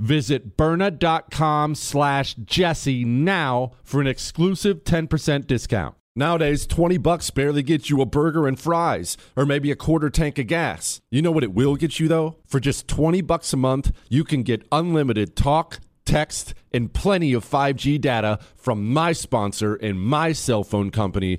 Visit Byrna.com slash Jesse now for an exclusive 10% discount. Nowadays, 20 bucks barely gets you a burger and fries, or maybe a quarter tank of gas. You know what it will get you though? For just 20 bucks a month, you can get unlimited talk, text, and plenty of 5G data from my sponsor and my cell phone company,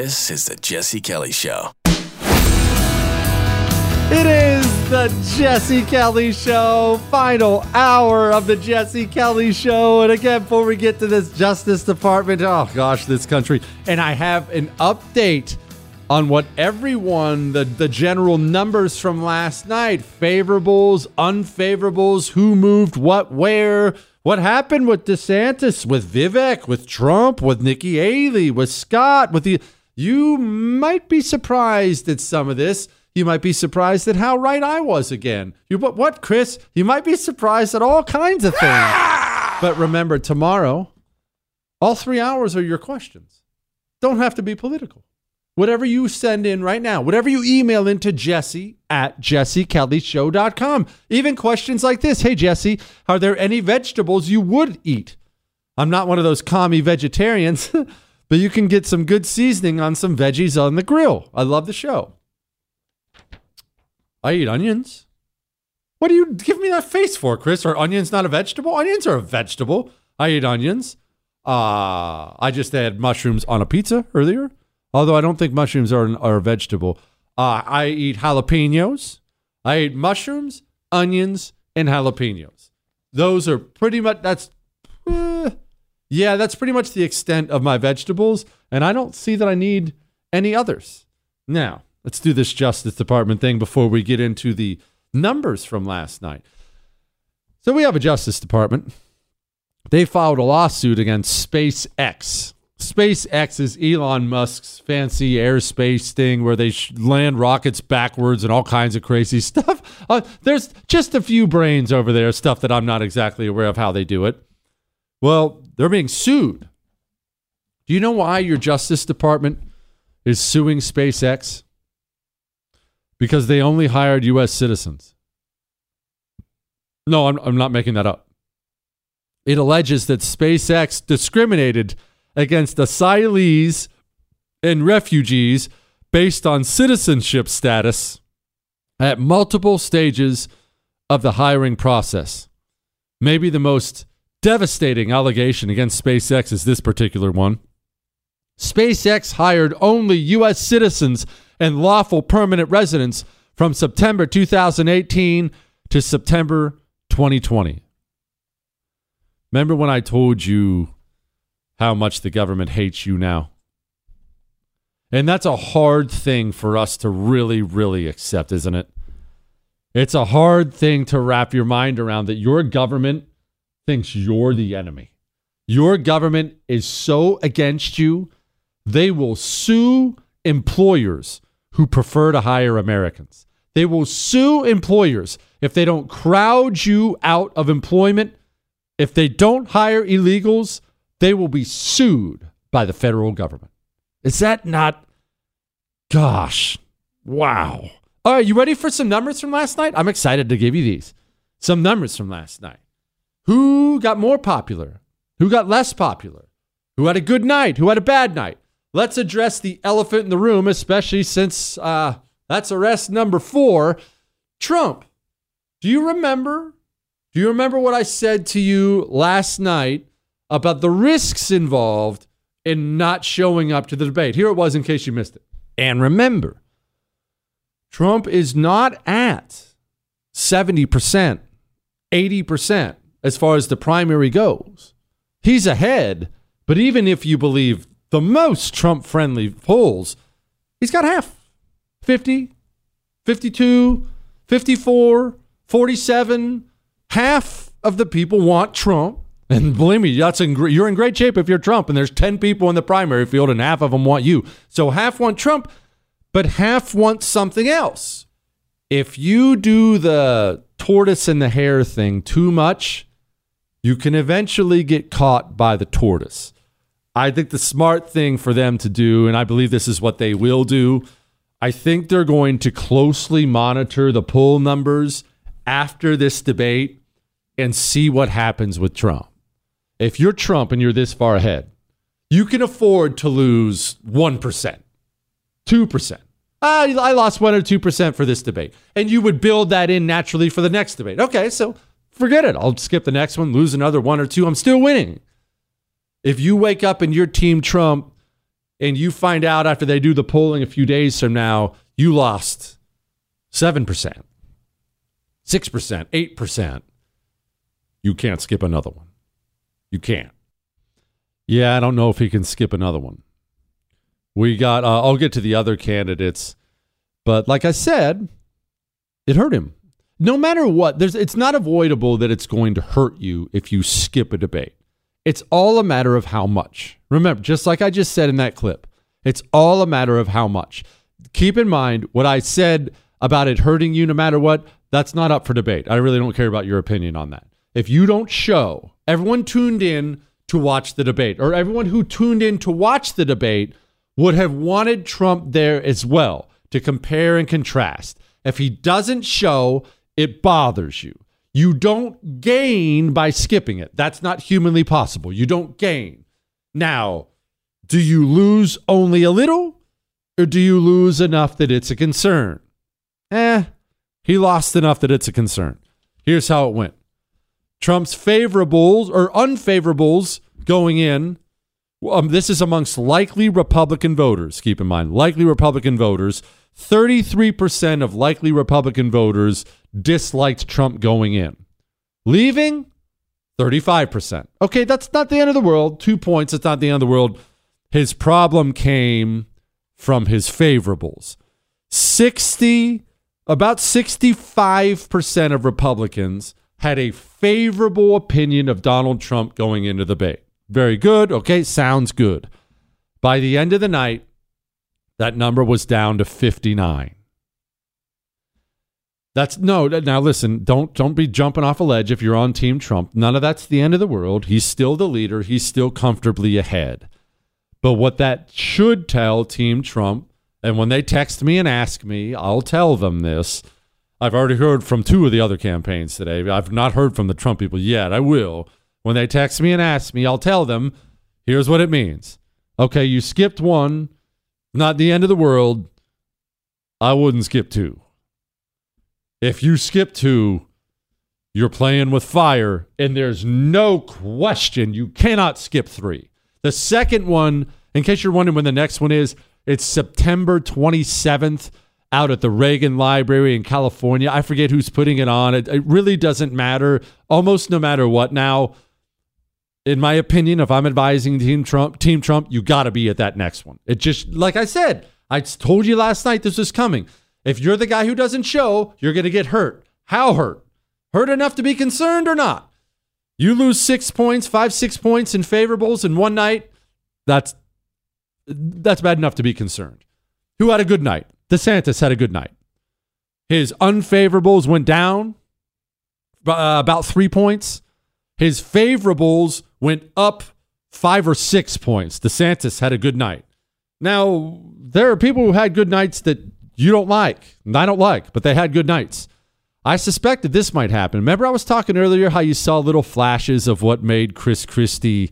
This is the Jesse Kelly Show. It is the Jesse Kelly Show, final hour of the Jesse Kelly Show. And again, before we get to this Justice Department, oh gosh, this country. And I have an update on what everyone, the, the general numbers from last night favorables, unfavorables, who moved what, where, what happened with DeSantis, with Vivek, with Trump, with Nikki Haley, with Scott, with the. You might be surprised at some of this. You might be surprised at how right I was again. You but what, Chris? You might be surprised at all kinds of things. Ah! but remember, tomorrow, all three hours are your questions. Don't have to be political. Whatever you send in right now, whatever you email into Jesse at jessekellyshow.com. Even questions like this Hey, Jesse, are there any vegetables you would eat? I'm not one of those commie vegetarians, but you can get some good seasoning on some veggies on the grill. I love the show. I eat onions. What do you give me that face for, Chris? Are onions not a vegetable? Onions are a vegetable. I eat onions. Uh, I just had mushrooms on a pizza earlier, although I don't think mushrooms are, are a vegetable. Uh, I eat jalapenos. I eat mushrooms, onions, and jalapenos. Those are pretty much, that's, yeah, that's pretty much the extent of my vegetables. And I don't see that I need any others. Now, let's do this Justice Department thing before we get into the numbers from last night. So we have a Justice Department. They filed a lawsuit against SpaceX. SpaceX is Elon Musk's fancy airspace thing where they sh- land rockets backwards and all kinds of crazy stuff. Uh, there's just a few brains over there, stuff that I'm not exactly aware of how they do it. Well, they're being sued. Do you know why your Justice Department is suing SpaceX? Because they only hired U.S. citizens. No, I'm, I'm not making that up. It alleges that SpaceX discriminated against asylees and refugees based on citizenship status at multiple stages of the hiring process. Maybe the most devastating allegation against SpaceX is this particular one. SpaceX hired only U.S. citizens and lawful permanent residents from September 2018 to September 2020. Remember when I told you how much the government hates you now? And that's a hard thing for us to really, really accept, isn't it? It's a hard thing to wrap your mind around that your government thinks you're the enemy. Your government is so against you, they will sue employers who prefer to hire Americans. They will sue employers if they don't crowd you out of employment. If they don't hire illegals, they will be sued by the federal government. Is that not? Gosh, wow. All right, you ready for some numbers from last night? I'm excited to give you these. Some numbers from last night. Who got more popular? Who got less popular? Who had a good night? Who had a bad night? Let's address the elephant in the room, especially since uh, that's arrest number four Trump. Do you remember? Do you remember what I said to you last night about the risks involved in not showing up to the debate? Here it was in case you missed it. And remember, Trump is not at 70%, 80% as far as the primary goes. He's ahead, but even if you believe the most Trump friendly polls, he's got half 50, 52, 54, 47. Half of the people want Trump. And believe me, that's in, you're in great shape if you're Trump, and there's 10 people in the primary field, and half of them want you. So half want Trump, but half want something else. If you do the tortoise and the hare thing too much, you can eventually get caught by the tortoise. I think the smart thing for them to do, and I believe this is what they will do, I think they're going to closely monitor the poll numbers after this debate and see what happens with Trump. If you're Trump and you're this far ahead, you can afford to lose 1%, 2%. Ah, I lost 1 or 2% for this debate. And you would build that in naturally for the next debate. Okay, so forget it. I'll skip the next one, lose another 1 or 2. I'm still winning. If you wake up and your team Trump and you find out after they do the polling a few days from now, you lost 7%, 6%, 8%, you can't skip another one. You can't. Yeah, I don't know if he can skip another one. We got, uh, I'll get to the other candidates, but like I said, it hurt him. No matter what, there's, it's not avoidable that it's going to hurt you if you skip a debate. It's all a matter of how much. Remember, just like I just said in that clip, it's all a matter of how much. Keep in mind what I said about it hurting you no matter what. That's not up for debate. I really don't care about your opinion on that. If you don't show, everyone tuned in to watch the debate, or everyone who tuned in to watch the debate would have wanted Trump there as well to compare and contrast. If he doesn't show, it bothers you. You don't gain by skipping it. That's not humanly possible. You don't gain. Now, do you lose only a little or do you lose enough that it's a concern? Eh, he lost enough that it's a concern. Here's how it went Trump's favorables or unfavorables going in. Um, this is amongst likely Republican voters. Keep in mind, likely Republican voters. 33% of likely Republican voters disliked Trump going in. Leaving, 35%. Okay, that's not the end of the world. Two points, it's not the end of the world. His problem came from his favorables. 60, about 65% of Republicans had a favorable opinion of Donald Trump going into the debate. Very good. Okay, sounds good. By the end of the night, that number was down to 59. That's no. Now listen, don't don't be jumping off a ledge if you're on Team Trump. None of that's the end of the world. He's still the leader. He's still comfortably ahead. But what that should tell Team Trump, and when they text me and ask me, I'll tell them this. I've already heard from two of the other campaigns today. I've not heard from the Trump people yet. I will. When they text me and ask me, I'll tell them, here's what it means. Okay, you skipped one, not the end of the world. I wouldn't skip two. If you skip two, you're playing with fire, and there's no question you cannot skip three. The second one, in case you're wondering when the next one is, it's September 27th out at the Reagan Library in California. I forget who's putting it on. It, it really doesn't matter, almost no matter what. Now, in my opinion, if I'm advising Team Trump, Team Trump, you got to be at that next one. It just, like I said, I told you last night this was coming. If you're the guy who doesn't show, you're going to get hurt. How hurt? Hurt enough to be concerned or not? You lose six points, five, six points in favorables in one night. That's that's bad enough to be concerned. Who had a good night? DeSantis had a good night. His unfavorables went down uh, about three points. His favorables went up five or six points. DeSantis had a good night. Now, there are people who had good nights that you don't like, and I don't like, but they had good nights. I suspected this might happen. Remember, I was talking earlier how you saw little flashes of what made Chris Christie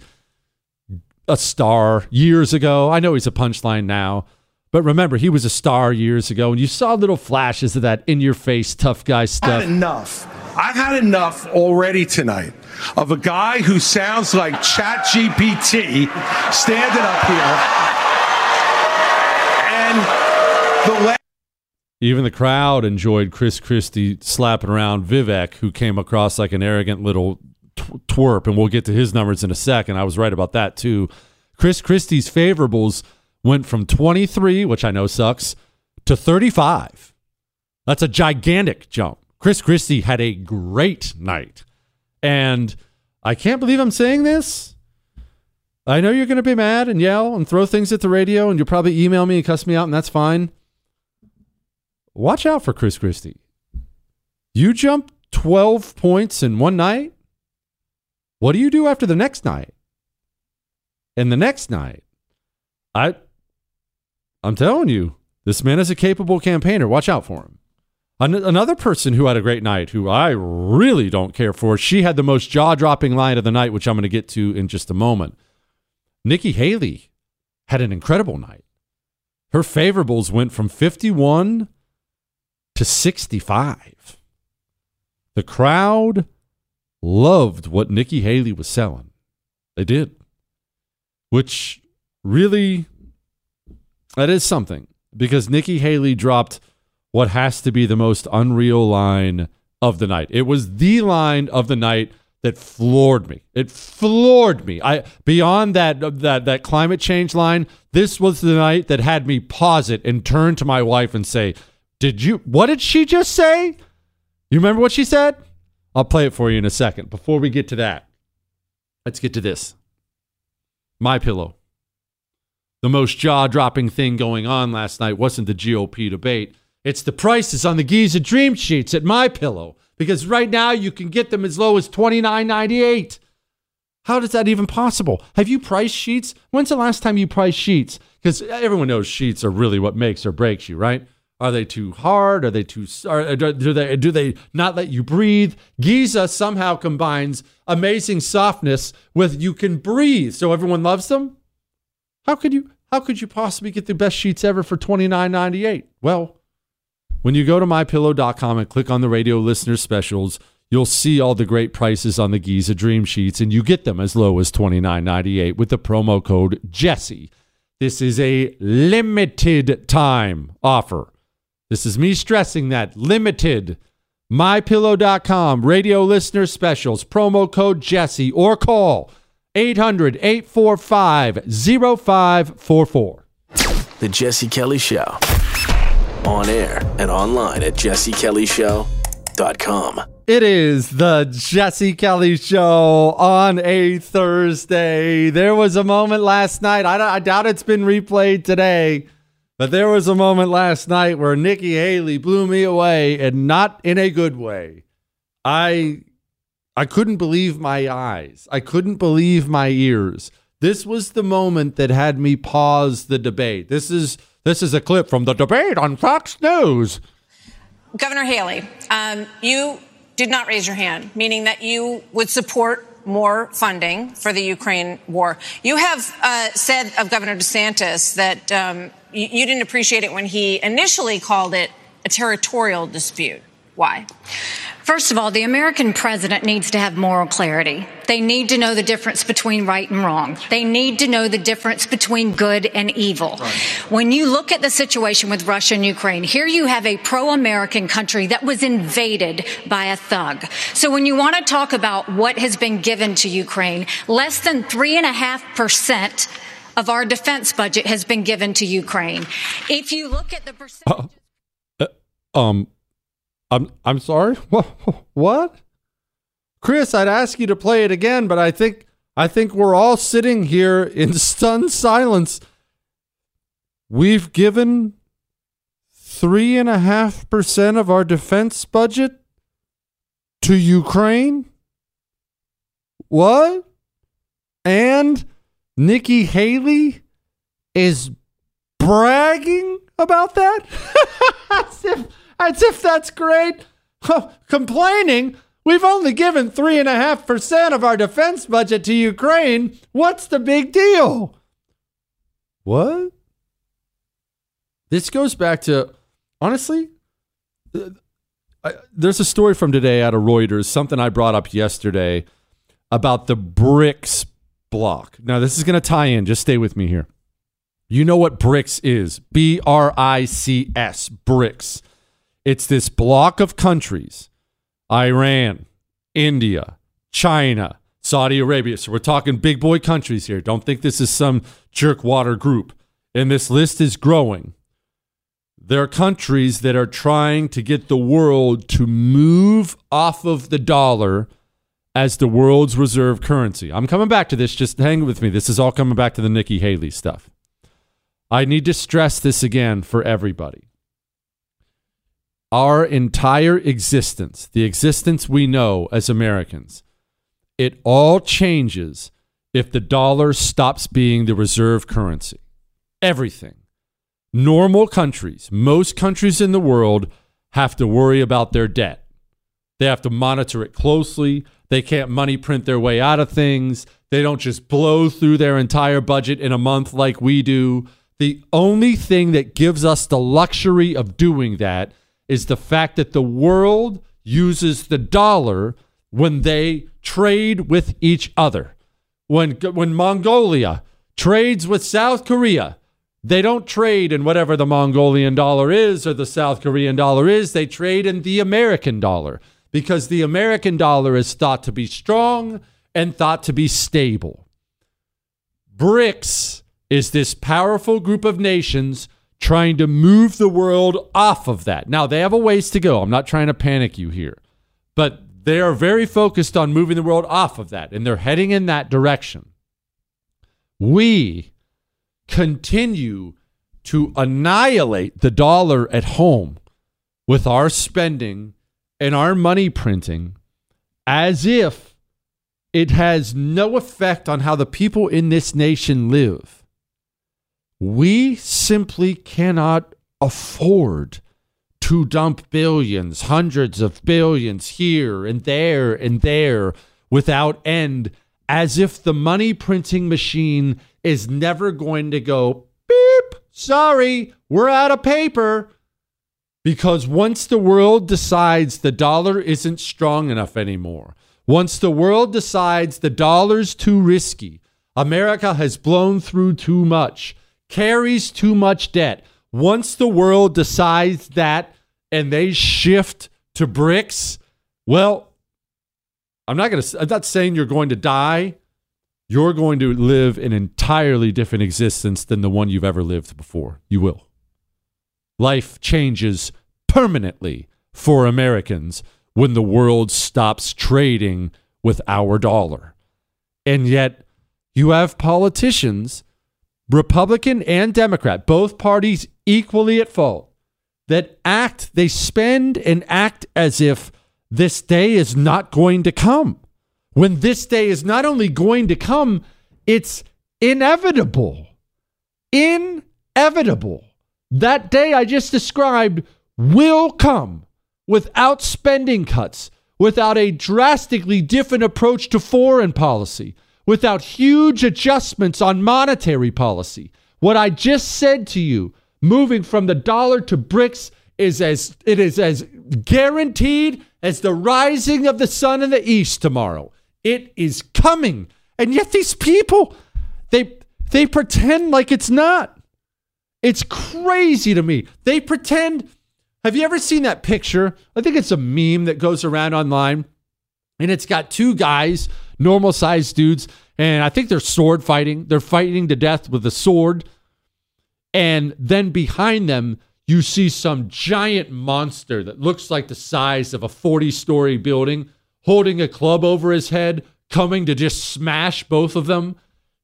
a star years ago. I know he's a punchline now, but remember, he was a star years ago, and you saw little flashes of that in your face, tough guy stuff. I've had enough. I've had enough already tonight of a guy who sounds like ChatGPT standing up here. And the last. Even the crowd enjoyed Chris Christie slapping around Vivek, who came across like an arrogant little twerp, and we'll get to his numbers in a second. I was right about that too. Chris Christie's favorables went from 23, which I know sucks, to 35. That's a gigantic jump. Chris Christie had a great night. And I can't believe I'm saying this. I know you're going to be mad and yell and throw things at the radio, and you'll probably email me and cuss me out, and that's fine. Watch out for Chris Christie. You jump 12 points in one night. What do you do after the next night? And the next night, I I'm telling you, this man is a capable campaigner. Watch out for him. An- another person who had a great night, who I really don't care for, she had the most jaw dropping line of the night, which I'm going to get to in just a moment. Nikki Haley had an incredible night. Her favorables went from 51 to 65. The crowd loved what Nikki Haley was selling. They did, which really that is something because Nikki Haley dropped what has to be the most unreal line of the night. It was the line of the night that floored me. It floored me. I beyond that that that climate change line, this was the night that had me pause it and turn to my wife and say, "Did you what did she just say?" You remember what she said? I'll play it for you in a second. Before we get to that, let's get to this. My pillow the most jaw dropping thing going on last night wasn't the GOP debate. It's the prices on the Giza Dream Sheets at My Pillow because right now you can get them as low as twenty nine ninety eight. How is that even possible? Have you priced sheets? When's the last time you priced sheets? Because everyone knows sheets are really what makes or breaks you, right? Are they too hard? Are they too? Are, do they do they not let you breathe? Giza somehow combines amazing softness with you can breathe, so everyone loves them. How could you how could you possibly get the best sheets ever for $29.98? Well, when you go to mypillow.com and click on the radio listener specials, you'll see all the great prices on the Giza Dream Sheets, and you get them as low as $29.98 with the promo code Jesse. This is a limited time offer. This is me stressing that limited. MyPillow.com radio listener specials, promo code Jesse, or call 800 845 0544. The Jesse Kelly Show. On air and online at jessekellyshow.com. It is the Jesse Kelly Show on a Thursday. There was a moment last night. I, I doubt it's been replayed today, but there was a moment last night where Nikki Haley blew me away and not in a good way. I I couldn't believe my eyes. I couldn't believe my ears. This was the moment that had me pause the debate. This is this is a clip from the debate on Fox News. Governor Haley, um, you did not raise your hand, meaning that you would support more funding for the Ukraine war. You have uh, said of Governor DeSantis that um, you, you didn't appreciate it when he initially called it a territorial dispute. Why? First of all, the American president needs to have moral clarity. They need to know the difference between right and wrong. They need to know the difference between good and evil. Right. When you look at the situation with Russia and Ukraine, here you have a pro-American country that was invaded by a thug. So when you want to talk about what has been given to Ukraine, less than three and a half percent of our defense budget has been given to Ukraine. If you look at the percentage. Uh, uh, um, I'm I'm sorry. What? Chris, I'd ask you to play it again, but I think I think we're all sitting here in stunned silence. We've given three and a half percent of our defense budget to Ukraine. What? And Nikki Haley is bragging about that? as, if, that's great. Complaining, we've only given 3.5% of our defense budget to Ukraine. What's the big deal? What? This goes back to, honestly, there's a story from today out of Reuters, something I brought up yesterday about the BRICS bloc. Now, this is going to tie in. Just stay with me here. You know what BRICS is B R I C S, BRICS. It's this bloc of countries Iran, India, China, Saudi Arabia. So we're talking big boy countries here. Don't think this is some jerkwater group. And this list is growing. There are countries that are trying to get the world to move off of the dollar as the world's reserve currency. I'm coming back to this. Just hang with me. This is all coming back to the Nikki Haley stuff. I need to stress this again for everybody. Our entire existence, the existence we know as Americans, it all changes if the dollar stops being the reserve currency. Everything. Normal countries, most countries in the world, have to worry about their debt. They have to monitor it closely. They can't money print their way out of things. They don't just blow through their entire budget in a month like we do. The only thing that gives us the luxury of doing that is the fact that the world uses the dollar when they trade with each other. When, when Mongolia trades with South Korea, they don't trade in whatever the Mongolian dollar is or the South Korean dollar is. They trade in the American dollar because the American dollar is thought to be strong and thought to be stable. BRICS is this powerful group of nations trying to move the world off of that. Now, they have a ways to go. I'm not trying to panic you here, but they are very focused on moving the world off of that, and they're heading in that direction. We continue to annihilate the dollar at home with our spending and our money printing as if it has no effect on how the people in this nation live. We simply cannot afford to dump billions, hundreds of billions here and there and there without end, as if the money printing machine is never going to go beep. Sorry, we're out of paper. Because once the world decides the dollar isn't strong enough anymore, once the world decides the dollar's too risky, America has blown through too much, carries too much debt. Once the world decides that and they shift to BRICS, well, I'm not going to I'm not saying you're going to die. You're going to live an entirely different existence than the one you've ever lived before. You will. Life changes permanently for Americans when the world stops trading with our dollar. And yet, you have politicians Republican and Democrat, both parties equally at fault, that act, they spend and act as if this day is not going to come. When this day is not only going to come, it's inevitable. Inevitable. That day I just described will come without spending cuts, without a drastically different approach to foreign policy, without huge adjustments on monetary policy. What I just said to you, moving from the dollar to BRICS, is as it is as guaranteed as the rising of the sun in the east tomorrow. It is coming. And yet these people, they they pretend like it's not. It's crazy to me. They pretend. Have you ever seen that picture? I think it's a meme that goes around online. And it's got two guys, normal sized dudes, and I think they're sword fighting. They're fighting to death with a sword. And then behind them, you see some giant monster that looks like the size of a 40 story building holding a club over his head, coming to just smash both of them.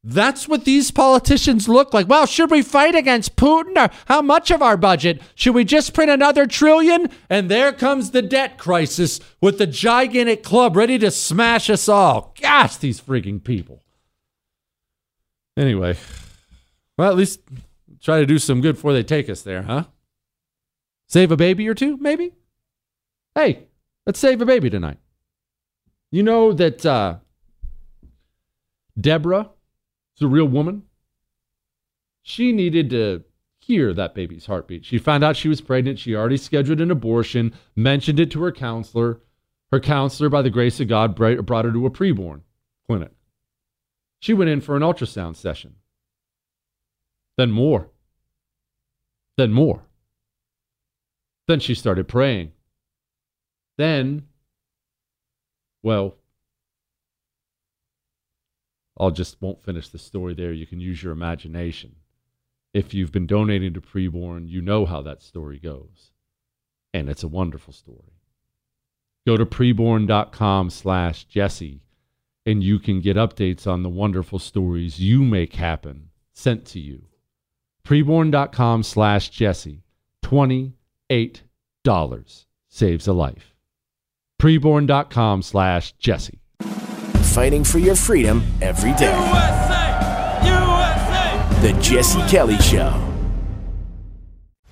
That's what these politicians look like. Well, should we fight against Putin or how much of our budget? Should we just print another trillion? And there comes the debt crisis with the gigantic club ready to smash us all. Gosh, these freaking people. Anyway, well, at least try to do some good before they take us there, huh? Save a baby or two, maybe? Hey, let's save a baby tonight. You know that uh, Deborah is a real woman. She needed to hear that baby's heartbeat. She found out she was pregnant. She already scheduled an abortion, mentioned it to her counselor. Her counselor, by the grace of God, brought her to a preborn clinic. She went in for an ultrasound session. Then more. Then more. Then she started praying. Then, well, I'll just won't finish the story there. You can use your imagination. If you've been donating to preborn, you know how that story goes. And it's a wonderful story. Go to preborn.com slash Jesse and you can get updates on the wonderful stories you make happen sent to you. Preborn.com slash Jesse. 20 $8 saves a life. Preborn.com slash Jesse. Fighting for your freedom every day. USA! USA! The Jesse Kelly Show.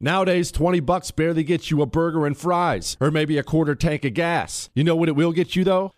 Nowadays, 20 bucks barely gets you a burger and fries, or maybe a quarter tank of gas. You know what it will get you though?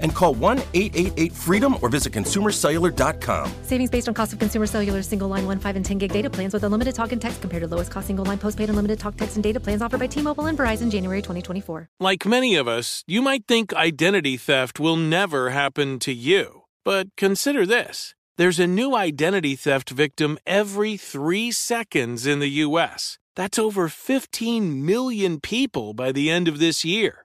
And call 1 888 freedom or visit consumercellular.com. Savings based on cost of consumer cellular single line 1, 5, and 10 gig data plans with unlimited talk and text compared to lowest cost single line postpaid unlimited talk, text, and data plans offered by T Mobile and Verizon January 2024. Like many of us, you might think identity theft will never happen to you. but consider this. There's a new identity theft victim every three seconds in the U.S. That's over 15 million people by the end of this year,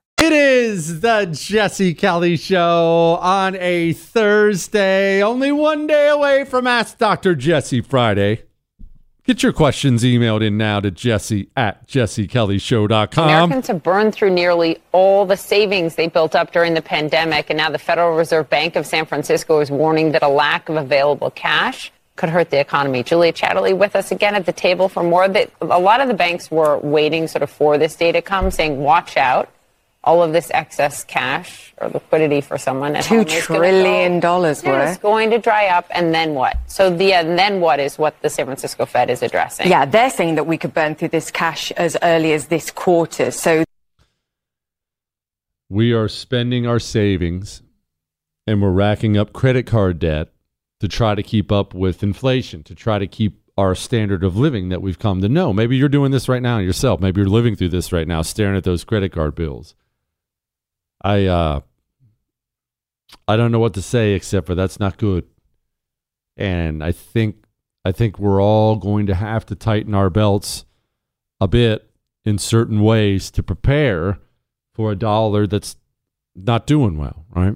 It is the Jesse Kelly Show on a Thursday, only one day away from Ask Dr. Jesse Friday. Get your questions emailed in now to jesse at jessekellyshow.com. Americans have burned through nearly all the savings they built up during the pandemic, and now the Federal Reserve Bank of San Francisco is warning that a lack of available cash could hurt the economy. Julia Chatterley with us again at the table for more. That a lot of the banks were waiting sort of for this day to come, saying, "Watch out." All of this excess cash or liquidity for someone at Two home trillion go, dollars worth. It's going to dry up, and then what? So the and then what is what the San Francisco Fed is addressing? Yeah, they're saying that we could burn through this cash as early as this quarter. So we are spending our savings, and we're racking up credit card debt to try to keep up with inflation, to try to keep our standard of living that we've come to know. Maybe you're doing this right now yourself. Maybe you're living through this right now, staring at those credit card bills. I uh I don't know what to say except for that's not good. And I think I think we're all going to have to tighten our belts a bit in certain ways to prepare for a dollar that's not doing well, right?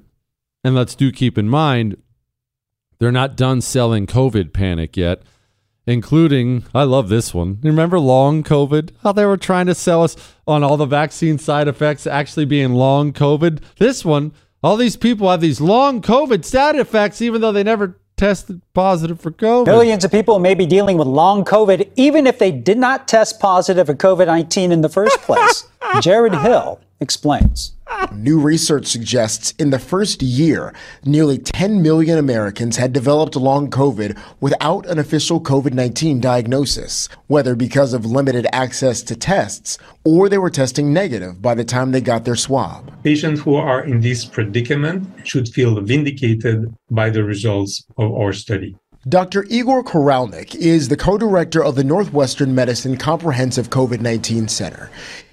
And let's do keep in mind they're not done selling COVID panic yet including I love this one. Remember long COVID? How they were trying to sell us on all the vaccine side effects actually being long COVID. This one, all these people have these long COVID side effects even though they never tested positive for COVID. Millions of people may be dealing with long COVID even if they did not test positive for COVID 19 in the first place. Jared Hill explains. New research suggests in the first year, nearly 10 million Americans had developed long COVID without an official COVID 19 diagnosis, whether because of limited access to tests or they were testing negative by the time they got their swab. Patients who are in this predicament should feel vindicated by the results of our study. Dr. Igor Koralnik is the co director of the Northwestern Medicine Comprehensive COVID 19 Center.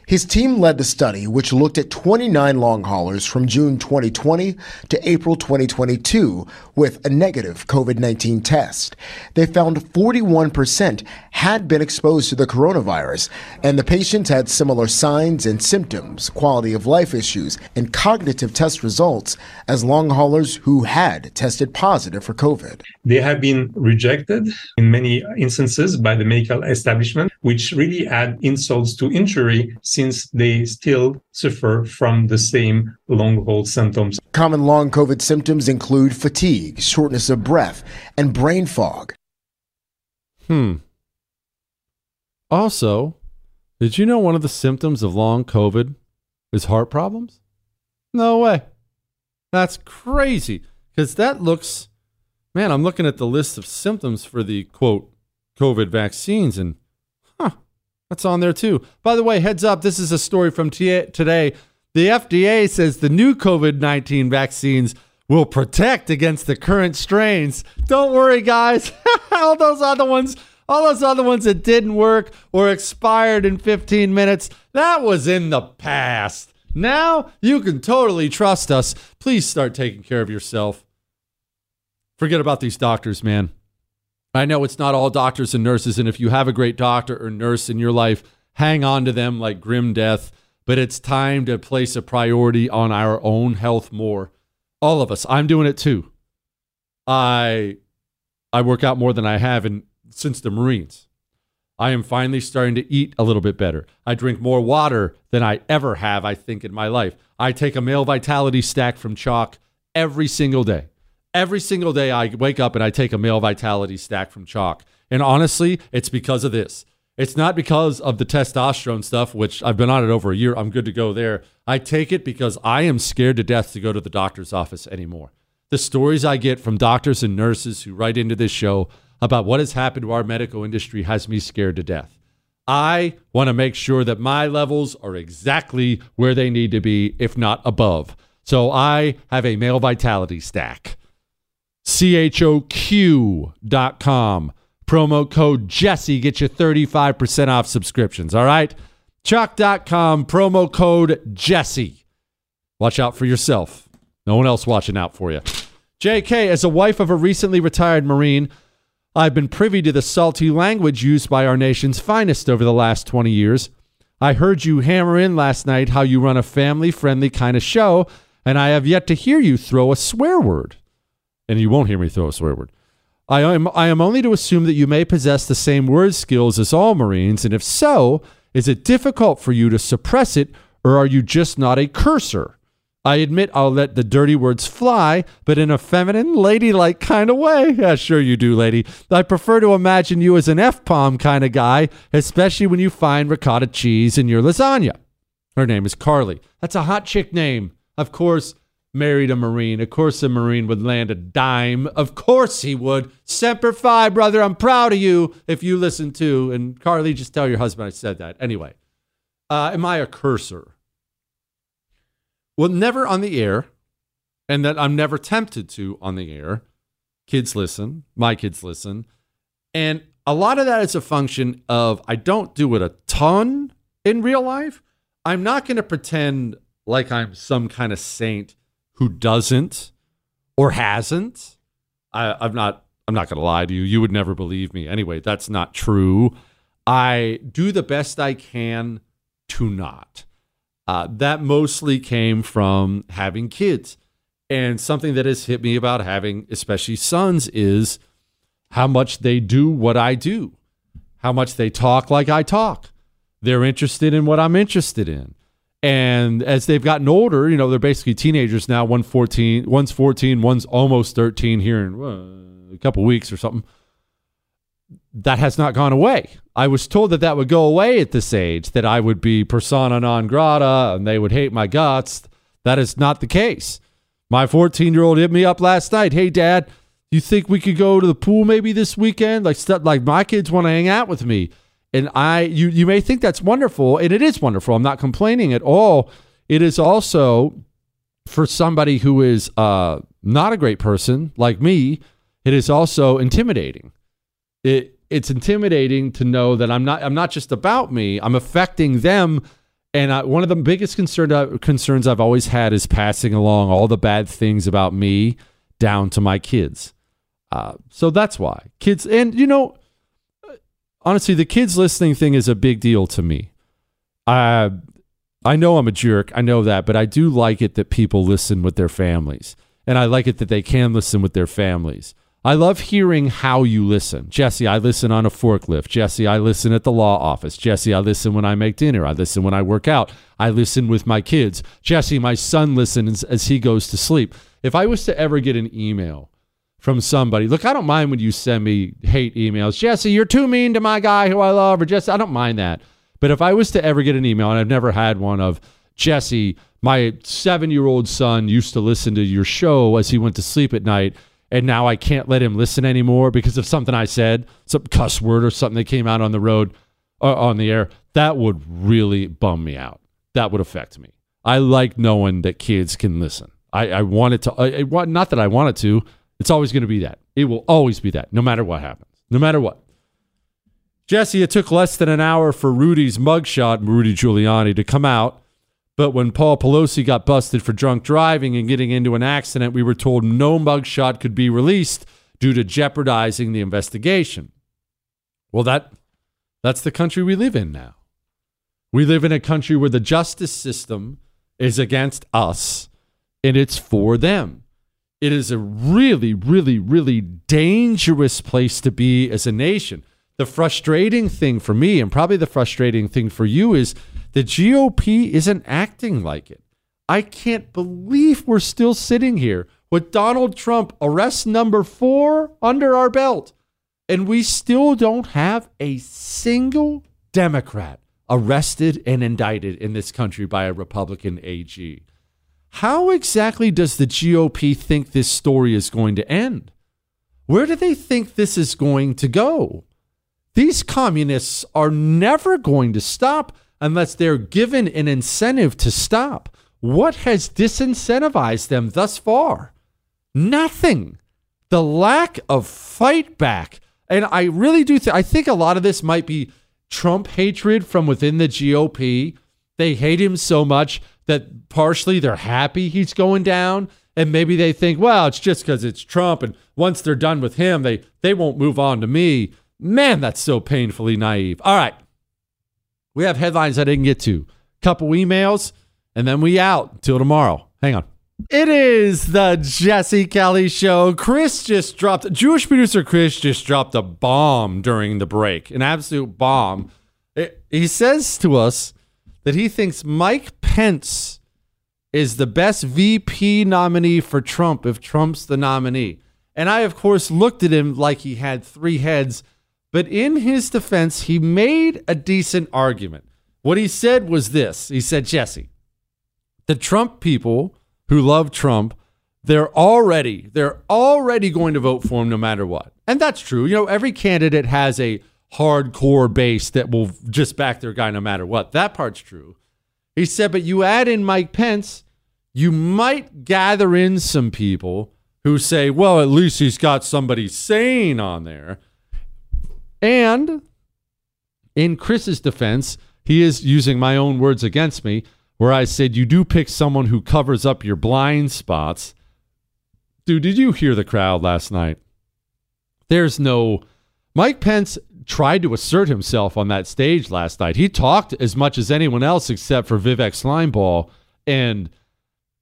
His team led the study, which looked at 29 long haulers from June 2020 to April 2022 with a negative COVID 19 test. They found 41% had been exposed to the coronavirus, and the patients had similar signs and symptoms, quality of life issues, and cognitive test results as long haulers who had tested positive for COVID. They have been rejected in many instances by the medical establishment, which really add insults to injury since they still suffer from the same long haul symptoms. Common long COVID symptoms include fatigue, shortness of breath, and brain fog. Hmm. Also, did you know one of the symptoms of long COVID is heart problems? No way. That's crazy. Because that looks, man, I'm looking at the list of symptoms for the quote COVID vaccines, and huh, that's on there too. By the way, heads up, this is a story from t- today. The FDA says the new COVID 19 vaccines will protect against the current strains. Don't worry, guys. All those other ones all those other ones that didn't work or expired in 15 minutes, that was in the past. Now you can totally trust us. Please start taking care of yourself. Forget about these doctors, man. I know it's not all doctors and nurses, and if you have a great doctor or nurse in your life, hang on to them like grim death. But it's time to place a priority on our own health more. All of us. I'm doing it too. I I work out more than I have in, since the Marines. I am finally starting to eat a little bit better. I drink more water than I ever have, I think, in my life. I take a male vitality stack from Choq every single day. Every single day, I wake up and I take a male vitality stack from Choq. And honestly, it's because of this. It's not because of the testosterone stuff, which I've been on it over a year. I'm good to go there. I take it because I am scared to death to go to the doctor's office anymore. The stories I get from doctors and nurses who write into this show about what has happened to our medical industry has me scared to death. I want to make sure that my levels are exactly where they need to be, if not above. So I have a male vitality stack. CHOQ.com. Promo code Jesse gets you 35% off subscriptions. All right? Choq.com. Promo code Jesse. Watch out for yourself. No one else watching out for you. JK, as a wife of a recently retired Marine, I've been privy to the salty language used by our nation's finest over the last 20 years. I heard you hammer in last night how you run a family friendly kind of show, and I have yet to hear you throw a swear word. And you won't hear me throw a swear word. I am, I am only to assume that you may possess the same word skills as all Marines, and if so, is it difficult for you to suppress it, or are you just not a cursor? I admit I'll let the dirty words fly, but in a feminine, ladylike kind of way. Yeah, sure you do, lady. I prefer to imagine you as an F palm kind of guy, especially when you find ricotta cheese in your lasagna. Her name is Carly. That's a hot chick name. Of course, married a Marine. Of course, a Marine would land a dime. Of course, he would. Semper Fi, brother. I'm proud of you if you listen to. And Carly, just tell your husband I said that. Anyway, uh, am I a cursor? Well, never on the air, and that I'm never tempted to on the air. Kids listen, my kids listen. And a lot of that is a function of I don't do it a ton in real life. I'm not going to pretend like I'm some kind of saint who doesn't or hasn't. I, I'm not. I'm not going to lie to you. You would never believe me. Anyway, that's not true. I do the best I can to not. Uh, that mostly came from having kids. And something that has hit me about having, especially sons, is how much they do what I do, how much they talk like I talk. They're interested in what I'm interested in. And as they've gotten older, you know, they're basically teenagers now. One 14, one's 14, one's almost 13 here in uh, a couple weeks or something. That has not gone away. I was told that that would go away at this age, that I would be persona non grata and they would hate my guts. That is not the case. My 14 year old hit me up last night. Hey, Dad, you think we could go to the pool maybe this weekend? Like stuff like my kids want to hang out with me. And I you you may think that's wonderful, and it is wonderful. I'm not complaining at all. It is also for somebody who is uh, not a great person like me, it is also intimidating. It it's intimidating to know that I'm not I'm not just about me. I'm affecting them. And I, one of the biggest concern, concerns I've always had is passing along all the bad things about me down to my kids. Uh, so that's why kids, and you know, honestly, the kids listening thing is a big deal to me. I I know I'm a jerk, I know that, but I do like it that people listen with their families, and I like it that they can listen with their families. I love hearing how you listen. Jesse, I listen on a forklift. Jesse, I listen at the law office. Jesse, I listen when I make dinner. I listen when I work out. I listen with my kids. Jesse, my son listens as he goes to sleep. If I was to ever get an email from somebody, look, I don't mind when you send me hate emails. Jesse, you're too mean to my guy who I love, or Jesse, I don't mind that. But if I was to ever get an email, and I've never had one of Jesse, my seven year old son used to listen to your show as he went to sleep at night and now I can't let him listen anymore because of something I said, some cuss word or something that came out on the road uh, on the air, that would really bum me out. That would affect me. I like knowing that kids can listen. I, I want it to, I, I, not that I want it to, it's always going to be that. It will always be that, no matter what happens, no matter what. Jesse, it took less than an hour for Rudy's mugshot, Rudy Giuliani, to come out but when Paul Pelosi got busted for drunk driving and getting into an accident, we were told no mugshot could be released due to jeopardizing the investigation. Well, that that's the country we live in now. We live in a country where the justice system is against us and it's for them. It is a really, really, really dangerous place to be as a nation. The frustrating thing for me, and probably the frustrating thing for you, is the GOP isn't acting like it. I can't believe we're still sitting here with Donald Trump arrest number four under our belt, and we still don't have a single Democrat arrested and indicted in this country by a Republican AG. How exactly does the GOP think this story is going to end? Where do they think this is going to go? These communists are never going to stop unless they're given an incentive to stop. What has disincentivized them thus far? Nothing. The lack of fight back. And I really do think I think a lot of this might be Trump hatred from within the GOP. They hate him so much that partially they're happy he's going down and maybe they think well it's just because it's trump and once they're done with him they they won't move on to me. Man that's so painfully naive. All right. We have headlines i didn't get to. Couple emails and then we out. Till tomorrow. Hang on. It is the Jesse Kelly show. Chris just dropped, Jewish producer Chris just dropped a bomb during the break, an absolute bomb. It, he says to us that he thinks Mike Pence is the best VP nominee for Trump if Trump's the nominee. And I, of course, looked at him like he had three heads. But in his defense, he made a decent argument. What he said was this He said, Jesse, the Trump people who love Trump, they're already, they're already going to vote for him no matter what. And that's true. You know, every candidate has a hardcore base that will just back their guy no matter what. That part's true. He said, but you add in Mike Pence, you might gather in some people who say, well, at least he's got somebody sane on there. And in Chris's defense, he is using my own words against me, where I said, you do pick someone who covers up your blind spots. Dude, did you hear the crowd last night? There's no. Mike Pence tried to assert himself on that stage last night. He talked as much as anyone else except for Vivek Slimeball, and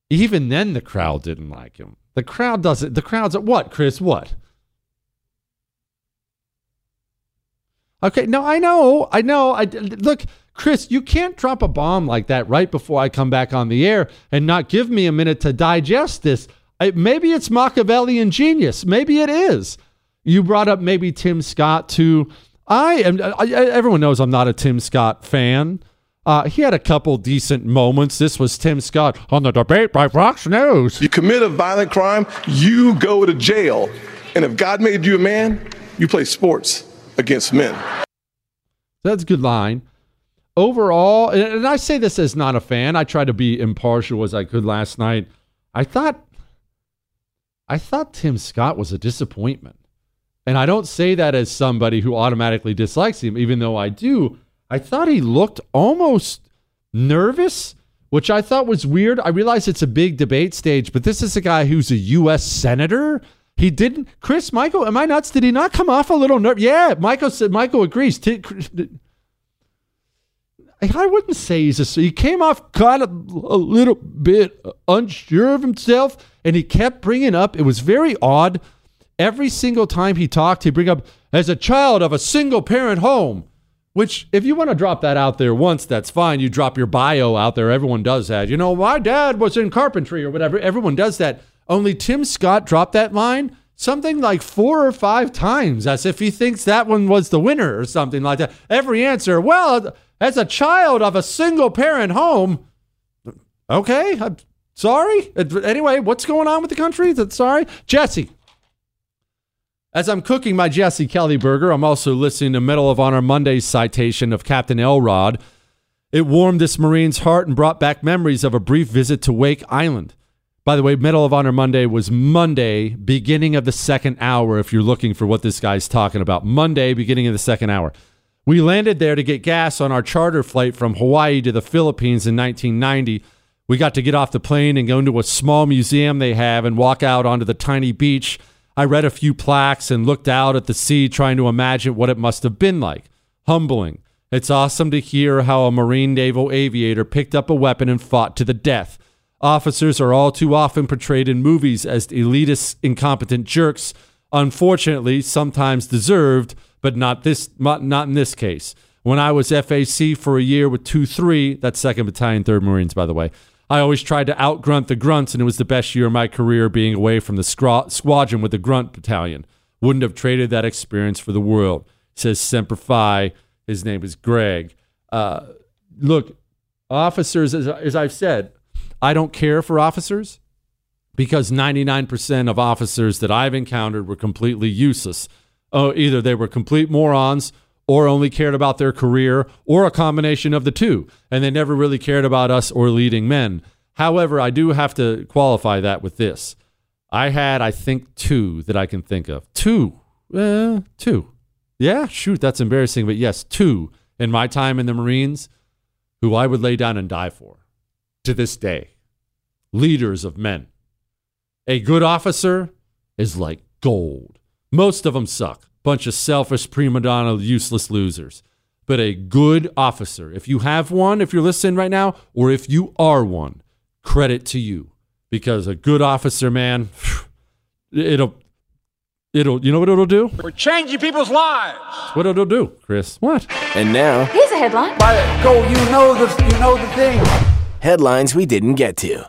even then the crowd didn't like him. The crowd doesn't. The crowd's at what, Chris? What? Okay, no, I know, I know. I look, Chris, you can't drop a bomb like that right before I come back on the air and not give me a minute to digest this. I, maybe it's Machiavellian genius. Maybe it is. You brought up maybe Tim Scott too. I am. I, everyone knows I'm not a Tim Scott fan. Uh, he had a couple decent moments. This was Tim Scott on the debate by Fox News. You commit a violent crime, you go to jail. And if God made you a man, you play sports against men. That's a good line. Overall, and I say this as not a fan, I tried to be impartial as I could last night. I thought I thought Tim Scott was a disappointment. And I don't say that as somebody who automatically dislikes him, even though I do. I thought he looked almost nervous, which I thought was weird. I realize it's a big debate stage, but this is a guy who's a U.S. senator. He didn't. Chris, Michael, am I nuts? Did he not come off a little nervous? Yeah, Michael said. Michael agrees. I wouldn't say he's a. He came off kind of a little bit unsure of himself, and he kept bringing up. It was very odd every single time he talked, he'd bring up as a child of a single parent home. Which, if you want to drop that out there once, that's fine. You drop your bio out there. Everyone does that. You know, my dad was in carpentry or whatever. Everyone does that. Only Tim Scott dropped that line something like four or five times as if he thinks that one was the winner or something like that. Every answer, well, as a child of a single parent home. Okay, I'm sorry. Anyway, what's going on with the country? Sorry. Jesse, as I'm cooking my Jesse Kelly burger, I'm also listening to Medal of Honor Monday's citation of Captain Elrod. It warmed this Marine's heart and brought back memories of a brief visit to Wake Island. By the way, Medal of Honor Monday was Monday, beginning of the second hour, if you're looking for what this guy's talking about. Monday, beginning of the second hour. We landed there to get gas on our charter flight from Hawaii to the Philippines in 1990. We got to get off the plane and go into a small museum they have and walk out onto the tiny beach I read a few plaques and looked out at the sea, trying to imagine what it must have been like. Humbling. It's awesome to hear how a Marine naval aviator picked up a weapon and fought to the death. Officers are all too often portrayed in movies as elitist, incompetent jerks. Unfortunately, sometimes deserved, but not this not, in this case. When I was FAC for a year with 2 3, that's 2nd Battalion, 3rd Marines, by the way, I always tried to outgrunt the grunts, and it was the best year of my career being away from the scra- squadron with the grunt battalion. Wouldn't have traded that experience for the world, says Semper Fi. His name is Greg. Uh, look, officers, as, as I've said, I don't care for officers because 99% of officers that I've encountered were completely useless. Oh, either they were complete morons or only cared about their career or a combination of the two, and they never really cared about us or leading men. However, I do have to qualify that with this. I had, I think, two that I can think of. Two. Uh, two. Yeah, shoot, that's embarrassing, but yes, two in my time in the Marines who I would lay down and die for to this day. Leaders of men. A good officer is like gold. Most of them suck. Bunch of selfish, prima donna, useless losers. But a good officer, if you have one, if you're listening right now, or if you are one, credit to you. Because a good officer, man, it'll, it'll, you know what it'll do? We're changing people's lives. What it'll do, Chris? What? And now, Here's a headline. By go, you know the, you know the thing. headlines we didn't get to.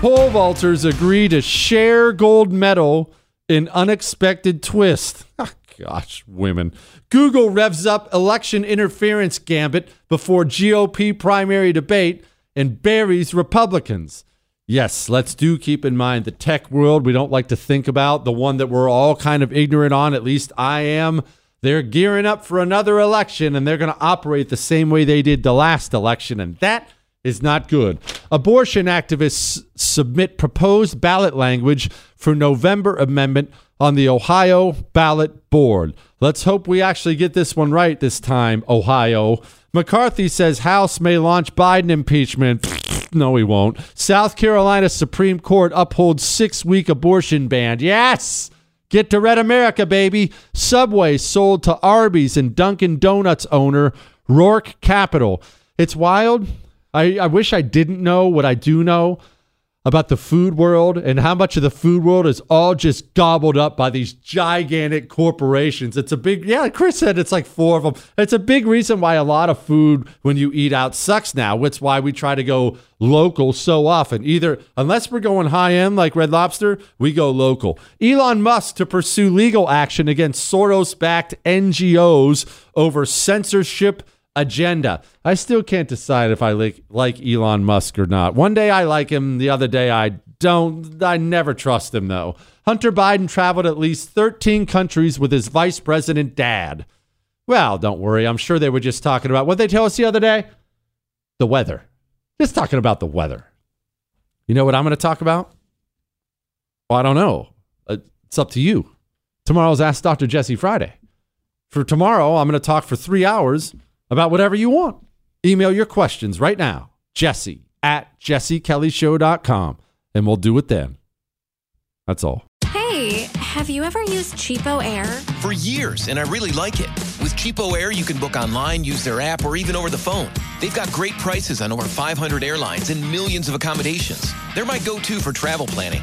Pole vaulters agree to share gold medal in unexpected twist. Ah, gosh, women. Google revs up election interference gambit before GOP primary debate and buries Republicans. Yes, let's do keep in mind the tech world we don't like to think about, the one that we're all kind of ignorant on, at least I am. They're gearing up for another election and they're going to operate the same way they did the last election, and that is not good. Abortion activists submit proposed ballot language for November amendment on the Ohio ballot board. Let's hope we actually get this one right this time, Ohio. McCarthy says House may launch Biden impeachment. No, he won't. South Carolina Supreme Court upholds six week abortion ban. Yes! Get to Red America, baby. Subway sold to Arby's and Dunkin' Donuts owner Roark Capital. It's wild. I, I wish I didn't know what I do know about the food world and how much of the food world is all just gobbled up by these gigantic corporations. It's a big, yeah, Chris said it's like four of them. It's a big reason why a lot of food when you eat out sucks now. It's why we try to go local so often. Either, unless we're going high end like Red Lobster, we go local. Elon Musk to pursue legal action against Soros backed NGOs over censorship agenda. I still can't decide if I like, like Elon Musk or not. One day I like him, the other day I don't. I never trust him though. Hunter Biden traveled at least 13 countries with his vice president dad. Well, don't worry. I'm sure they were just talking about what they tell us the other day? The weather. Just talking about the weather. You know what I'm going to talk about? Well, I don't know. Uh, It's up to you. Tomorrow's Ask Dr. Jesse Friday. For tomorrow, I'm going to talk for three hours about whatever you want. Email your questions right now, Jesse at jessekellyshow.com, and we'll do it then. That's all. Hey, have you ever used CheapOair? For years, and I really like it. With CheapOair, you can book online, use their app, or even over the phone. They've got great prices on over 500 airlines and millions of accommodations. They're my go to for travel planning.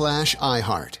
slash iHeart.